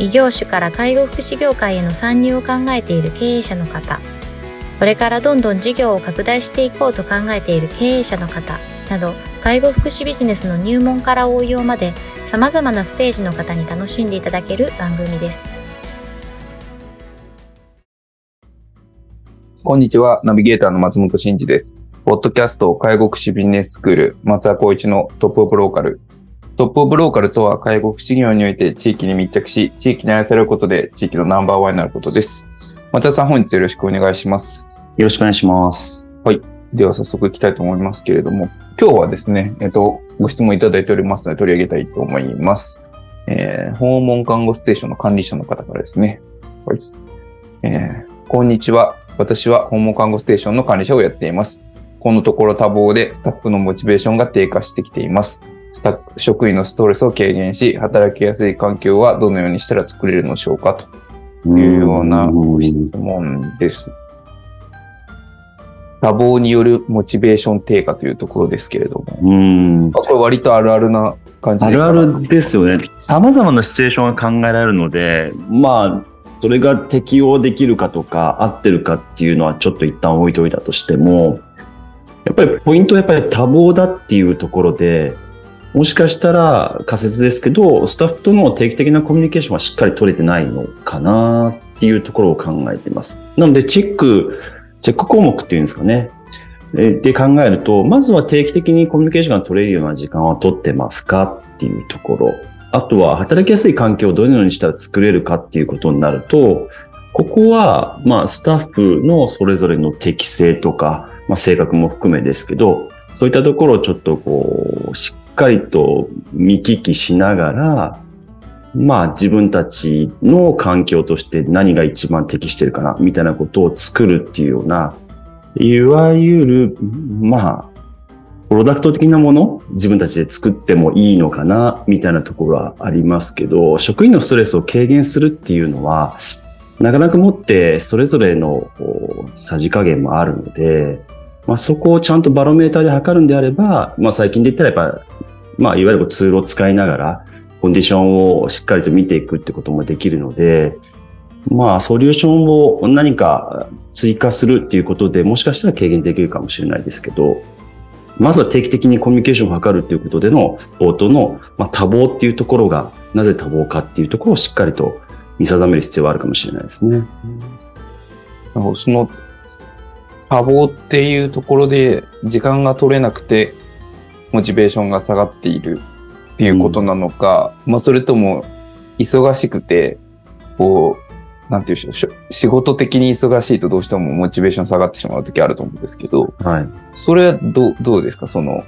異業種から介護福祉業界への参入を考えている経営者の方、これからどんどん事業を拡大していこうと考えている経営者の方など、介護福祉ビジネスの入門から応用まで様々なステージの方に楽しんでいただける番組です。こんにちは、ナビゲーターの松本慎二です。ポッドキャスト介護福祉ビジネススクール松田光一のトップオブローカルトップオブローカルとは介護福祉業において地域に密着し、地域に愛されることで地域のナンバーワンになることです。松田さん、本日よろしくお願いします。よろしくお願いします。はい。では早速いきたいと思いますけれども、今日はですね、えっと、ご質問いただいておりますので取り上げたいと思います。えー、訪問看護ステーションの管理者の方からですね。はい。えー、こんにちは。私は訪問看護ステーションの管理者をやっています。このところ多忙でスタッフのモチベーションが低下してきています。職員のストレスを軽減し、働きやすい環境はどのようにしたら作れるのでしょうかというようなご質問です。多忙によるモチベーション低下というところですけれども。うん。これ割とあるあるな感じあるあるですよね。様々なシチュエーションが考えられるので、まあ、それが適用できるかとか、合ってるかっていうのはちょっと一旦置いといたとしても、やっぱりポイントはやっぱり多忙だっていうところで、もしかしたら仮説ですけど、スタッフとの定期的なコミュニケーションはしっかり取れてないのかなっていうところを考えています。なので、チェック、チェック項目っていうんですかね。で考えると、まずは定期的にコミュニケーションが取れるような時間は取ってますかっていうところ。あとは、働きやすい環境をどのようにしたら作れるかっていうことになると、ここは、まあ、スタッフのそれぞれの適性とか、まあ、性格も含めですけど、そういったところをちょっとこう、しかりと見聞きしながら、まあ自分たちの環境として何が一番適してるかな、みたいなことを作るっていうような、いわゆる、まあ、プロダクト的なもの、自分たちで作ってもいいのかな、みたいなところはありますけど、職員のストレスを軽減するっていうのは、なかなかもってそれぞれのさじ加減もあるので、まあ、そこをちゃんとバロメーターで測るんであれば、まあ、最近で言ったらやっぱまあ、いわゆるツールを使いながら、コンディションをしっかりと見ていくってこともできるので、まあ、ソリューションを何か追加するっていうことでもしかしたら軽減できるかもしれないですけど、まずは定期的にコミュニケーションを図るっていうことでの冒頭の、まあ、多忙っていうところがなぜ多忙かっていうところをしっかりと見定める必要があるかもしれないですね。その多忙っていうところで時間が取れなくてモチベーションが下がっているっていうことなのか、うん、まあそれとも忙しくて、こう、なんていうし仕事的に忙しいとどうしてもモチベーション下がってしまう時あると思うんですけど、はい。それはどどうですか？その、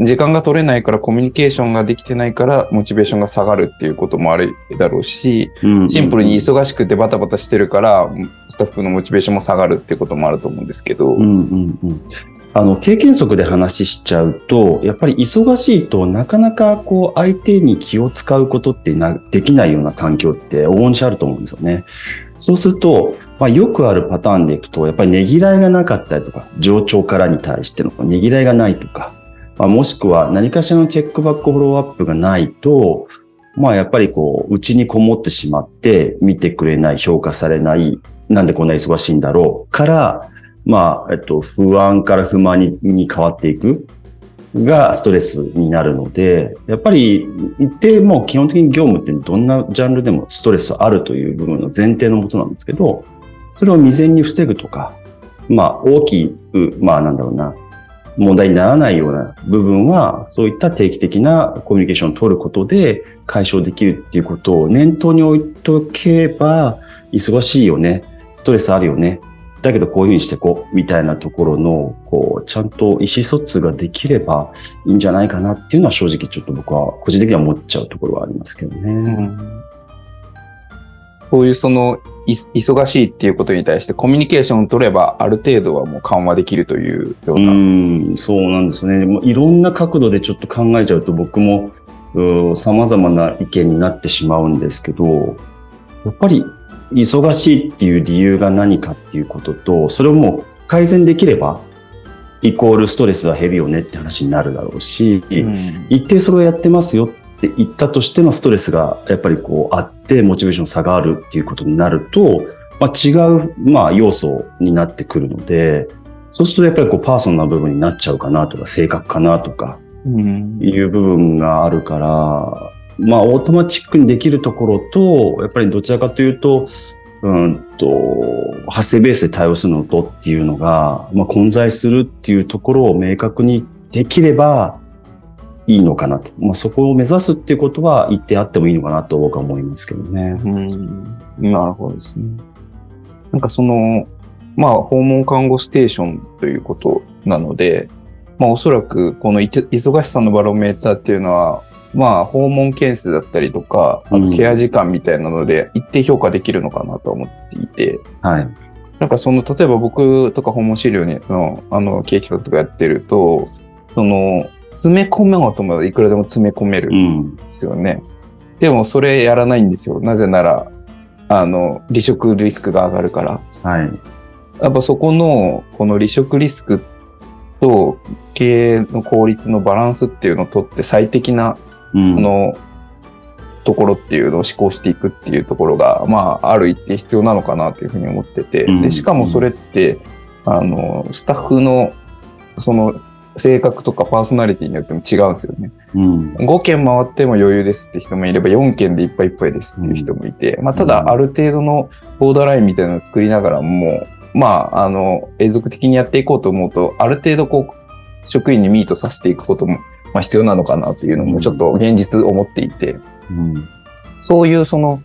時間が取れないからコミュニケーションができてないからモチベーションが下がるっていうこともあるだろうし、シンプルに忙しくてバタバタしてるからスタッフのモチベーションも下がるっていうこともあると思うんですけど、うんうんうん、あの、経験則で話しちゃうと、やっぱり忙しいとなかなかこう相手に気を使うことってなできないような環境って往々にしあると思うんですよね。そうすると、まあ、よくあるパターンでいくと、やっぱりねぎらいがなかったりとか、上長からに対してのねぎらいがないとか、まあ、もしくは何かしらのチェックバックフォローアップがないと、まあやっぱりこう、うちにこもってしまって、見てくれない、評価されない、なんでこんな忙しいんだろうから、まあ、えっと、不安から不満にに変わっていく。がストレスになるので、やっぱり一定もう基本的に業務ってどんなジャンルでもストレスあるという部分の前提のもとなんですけど、それを未然に防ぐとか、まあ大きく、まあなんだろうな、問題にならないような部分は、そういった定期的なコミュニケーションを取ることで解消できるっていうことを念頭に置いとけば、忙しいよね、ストレスあるよねだけどこういうふうにしてこう、みたいなところの、こう、ちゃんと意思疎通ができればいいんじゃないかなっていうのは正直ちょっと僕は個人的には思っちゃうところはありますけどね。うん、そういうその、い忙しいっていうことに対してコミュニケーションを取れば、ある程度はもう緩和できるというよううな。ん、そうなんですね。もういろんな角度でちょっと考えちゃうと僕も様々な意見になってしまうんですけど、やっぱり忙しいっていう理由が何かっていうことと、それをもう改善できれば、イコールストレスは減るよねって話になるだろうし、うん。一定それをやってますよって言ったとしてのストレスがやっぱりこうあって、モチベーション差があるっていうことになると、まあ、違う、まあ、要素になってくるので、そうするとやっぱりこうパーソナルな部分になっちゃうかなとか、性格かなとかうん。いう部分があるから、まあ、オートマチックにできるところと、やっぱりどちらかというと、うんと、発生ベースで対応するのとっていうのが、まあ、混在するっていうところを明確にできればいいのかなと。まあ、そこを目指すっていうことは言ってあってもいいのかなと僕は思いますけどね。うんなるほどですね。なんかその、まあ、訪問看護ステーションということなので、まあ、おそらくこの忙しさのバロメーターっていうのは、まあ、訪問件数だったりとか、あとケア時間みたいなので、一定評価できるのかなと思っていて、はい。なんかその、例えば僕とか訪問資料にの、あの、経営企画とかやってると、その、詰め込めうと思えばいくらでも詰め込めるうん。ですよね。でもそれやらないんですよ。なぜなら、あの、離職リスクが上がるから。はい。やっぱそこの、この離職リスクと経営の効率のバランスっていうのをとって最適な、うの、ところっていうのを思考していくっていうところが、まあ、ある一定必要なのかなというふうに思ってて、うんで、しかもそれって、あの、スタッフの、その、性格とかパーソナリティによっても違うんですよね。うん。5件回っても余裕ですって人もいれば、4件でいっぱいいっぱいですっていう人もいて、まあ、たうんだ、ある程度のボーダーラインみたいなのを作りながらも、まあ、あの、永続的にやっていこうと思うと、ある程度こう、職員にミートさせていくことも、まあ、必要なのかなというのも、ちょっと現実思っていて、うん。そういうその、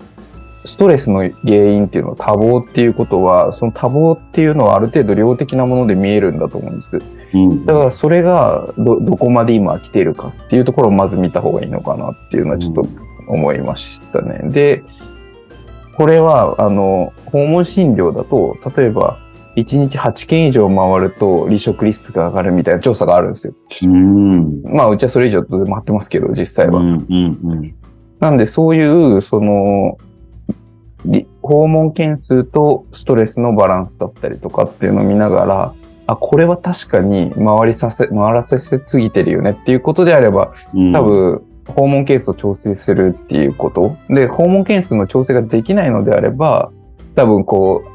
ストレスの原因っていうのは多忙っていうことは、その多忙っていうのはある程度量的なもので見えるんだと思うんです。うん。だからそれがど、どこまで今来ているかっていうところをまず見た方がいいのかなっていうのはちょっと思いましたね。で、これは、あの、訪問診療だと、例えば、1日8件以上回ると離職リスクが上がるみたいな調査があるんですよ。うん。まあ、うちはそれ以上どうでってますけど、実際は。うん。うん。なんで、そういう、その、り訪問件数とストレスのバランスだったりとかっていうのを見ながら、あ、これは確かに回りさせ、回らせすぎてるよねっていうことであれば、うん。多分、訪問件数を調整するっていうこと。で、訪問件数の調整ができないのであれば、多分こう、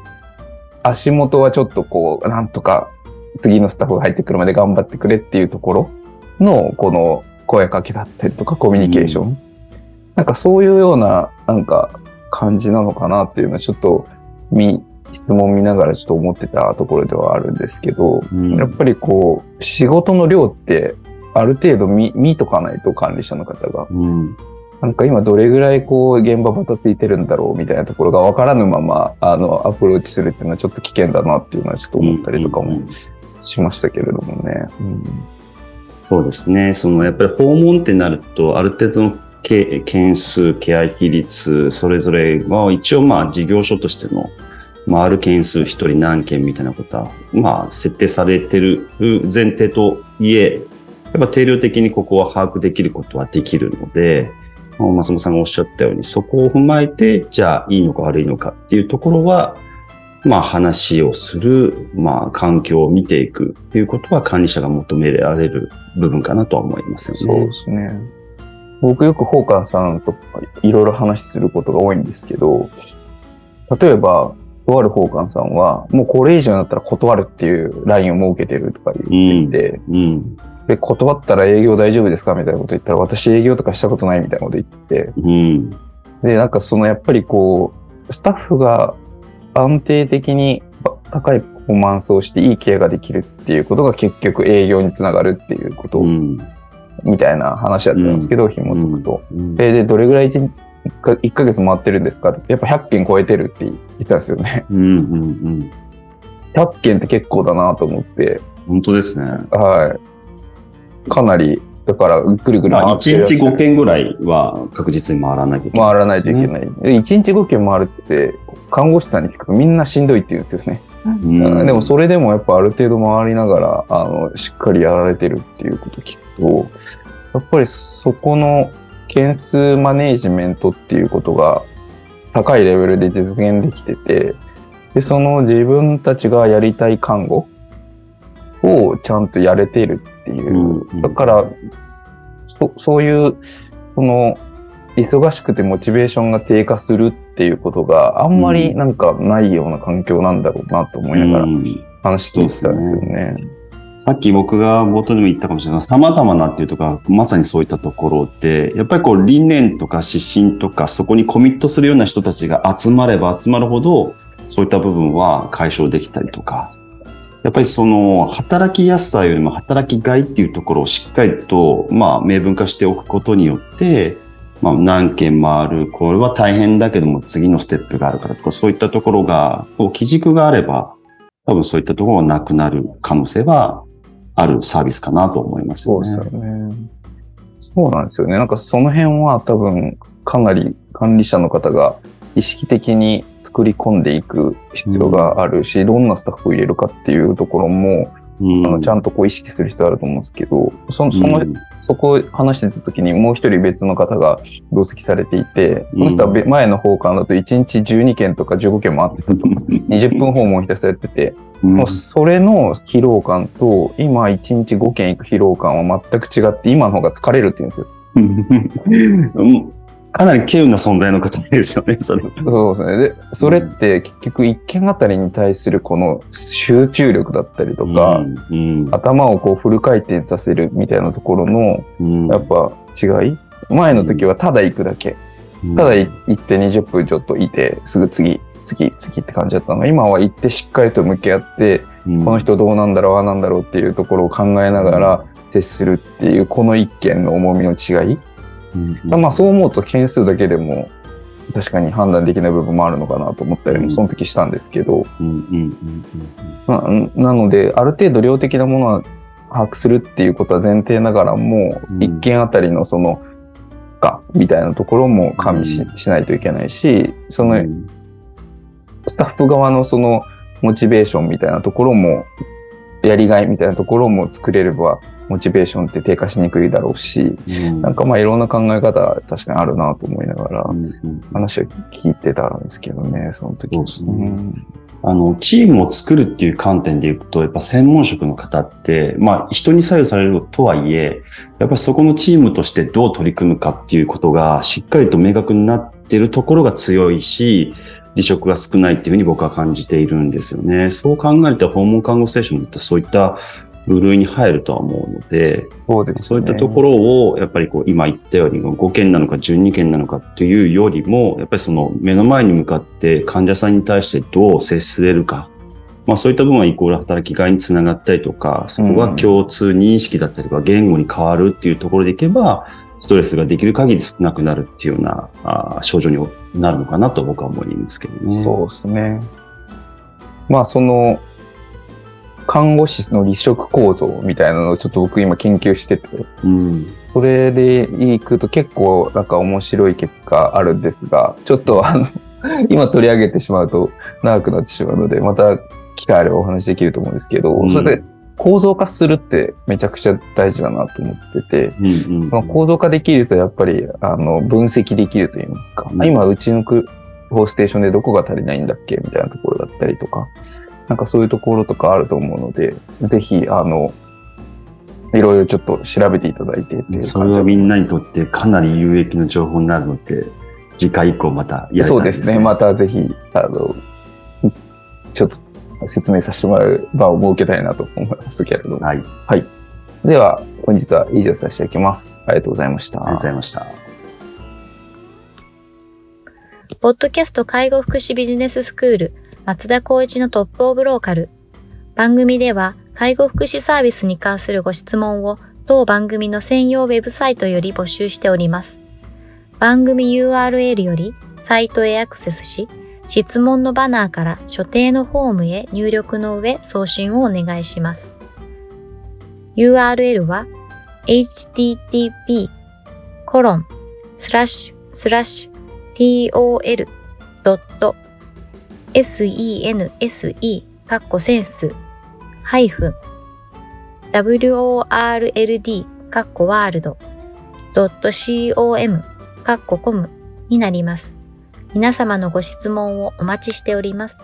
足元はちょっとこう、なんとか次のスタッフが入ってくるまで頑張ってくれっていうところの、この声かけだったりとかコミュニケーション。なんかそういうような、なんか感じなのかなっていうのはちょっと、み、質問見ながらちょっと思ってたところではあるんですけど、うんやっぱりこう、仕事の量って、ある程度見、見とかないと管理者の方が。うん。なんか今どれぐらいこう、現場バタついてるんだろうみたいなところが分からぬまま、あの、アプローチするっていうのはちょっと危険だなっていうのはちょっと思ったりとかもしましたけれどもね。うんそうですね。そのやっぱり訪問ってなると、ある程度のけ件数、ケア比率、それぞれは一応まあ事業所としての回る件数一人何件みたいなことは、まあ設定されてる前提といえ、やっぱ定量的にここは把握できることはできるので、まあ松本さんがおっしゃったように、そこを踏まえて、じゃあいいのか悪いのかっていうところは、まあ話をする、まあ環境を見ていくっていうことは管理者が求められる部分かなとは思いますよそうねで。すね。僕よくホーカンさんといろいろ話することが多いんですけど、例えば、とあるホーカンさんは、もうこれ以上になったら断るっていうラインを設けてるとか言っていて、うん。で、断ったら営業大丈夫ですか？みたいなこと言ったら、私営業とかしたことないみたいなこと言って、うん。で、なんかそのやっぱりこう、スタッフが安定的に高いパフォーマンスをしていいケアができるっていうことが結局営業につながるっていうことうん。みたいな話だったんですけど、紐解くと。うんで、で、どれぐらい 1, か1ヶ月回ってるんですか？ってやっぱ100件超えてるって言ってたんですよね。うん。うん。100件って結構だなと思って、本当ですね。はい。かなりだから、ぐるぐるまあ、1回ってる日5件ぐらいは確実に回らないといけない、回らないといけない。で1日5件回るって、看護師さんに聞くとみんなしんどいって言うんですよね。うんでもそれでもやっぱある程度回りながら、あの、しっかりやられてるっていうことを聞くと、やっぱりそこの件数マネージメントっていうことが高いレベルで実現できてて、で、その自分たちがやりたい看護をちゃんとやれているっていう。うんうん。だから、そそういう、その、忙しくてモチベーションが低下するっていうことがあんまりなんかないような環境なんだろうなと思いながらうん。話していたんですよね。さっき僕が冒頭でも言ったかもしれない。様々なっていうとか、まさにそういったところって、やっぱりこう理念とか指針とか、そこにコミットするような人たちが集まれば集まるほど、そういった部分は解消できたりとか、やっぱりその働きやすさよりも働きがいっていうところをしっかりと、まあ明文化しておくことによって、まあ何件回る、これは大変だけども次のステップがあるからとか、そういったところが、こう基軸があれば、多分そういったところがなくなる可能性はあるサービスかなと思いますよね。そうですよね。そうなんですよね。なんかその辺は多分かなり管理者の方が意識的に作り込んでいく必要があるし、どんなスタッフを入れるかっていうところも、うん。あのちゃんとこう意識する必要あると思うんですけど、そのそのうん。そこを話してた時にもう一人別の方が同席されていて、その人はべ前の方間だと1日12件とか15件回ってたと。20分訪問ひたすらやってて、うん。もうそれの疲労感と、今1日5件行く疲労感は全く違って、今の方が疲れるって言うんですよ。うんかなり稀有な存在の方ですよね、それ。そうですね。で、それって結局1件あたりに対するこの集中力だったりとか、うん、頭をこうフル回転させるみたいなところの、うんやっぱ違い？前の時はただ行くだけ。ただい行って20分ちょっといて、すぐ次、次、次って感じだったのが、今は行ってしっかりと向き合って、うんこの人どうなんだろう、ああなんだろうっていうところを考えながら接するっていう、この一件の重みの違い。うんまあそう思うと件数だけでも確かに判断できない部分もあるのかなと思ったりもその時したんですけど、なのである程度量的なものは把握するっていうことは前提ながらも、うん。一件あたりのそのかみたいなところも加味し,、うしないといけないしそのうん。スタッフ側のそのモチベーションみたいなところもやりがいみたいなところも作れればモチベーションって低下しにくいだろうし、うん。なんかまあいろんな考え方確かにあるなと思いながら話を聞いてたんですけどね、その時。そうですね。ん。あの、チームを作るっていう観点でいくと、やっぱ専門職の方って、まあ人に左右されるとはいえ、やっぱそこのチームとしてどう取り組むかっていうことがしっかりと明確になっているところが強いし、離職が少ないっていうふうに僕は感じているんですよね。そう考えると訪問看護ステーションってそういった部類に入るとは思うので、ね。そういったところを、やっぱりこう、今言ったように、5件なのか12件なのかっていうよりも、やっぱりその目の前に向かって患者さんに対してどう接すれるか。まあそういった部分はイコール働きがいにつながったりとか、そこが共通認識だったりとか言語に変わるっていうところでいけば、ストレスができる限り少なくなるっていうようなあー症状になるのかなと僕は思いますけどね。そうですね。まあ、その、看護師の離職構造みたいなのをちょっと僕今研究してて、うん。それでいくと結構なんか面白い結果あるんですが、ちょっとあの、今取り上げてしまうと長くなってしまうので、また機会あればお話できると思うんですけど、うんそれで構造化するってめちゃくちゃ大事だなと思ってて、うんうんその構造化できるとやっぱりあの分析できると言いますか、うん。今うちのクホーステーションでどこが足りないんだっけみたいなところだったりとか、なんかそういうところとかあると思うので、ぜひあの、いろいろちょっと調べていただいてっていうそれはみんなにとってかなり有益な情報になるので、次回以降またやりたいそうですね。またぜひ、あの、ちょっと説明させてもらう場を設けたいなと思いますけれども。はい。では、本日は以上させていただきます。ありがとうございました。ありがとうございました。ポッドキャスト介護福祉ビジネススクール松田光一のトップオブローカル。番組では介護福祉サービスに関するご質問を当番組の専用ウェブサイトより募集しております。番組 URL よりサイトへアクセスし、質問のバナーから所定のフォームへ入力の上送信をお願いします。URL は http コロンスラッシュスラッシュ tol.sense カッコセンスハイフン world カッコワールド .com カッココムになります。皆様のご質問をお待ちしております。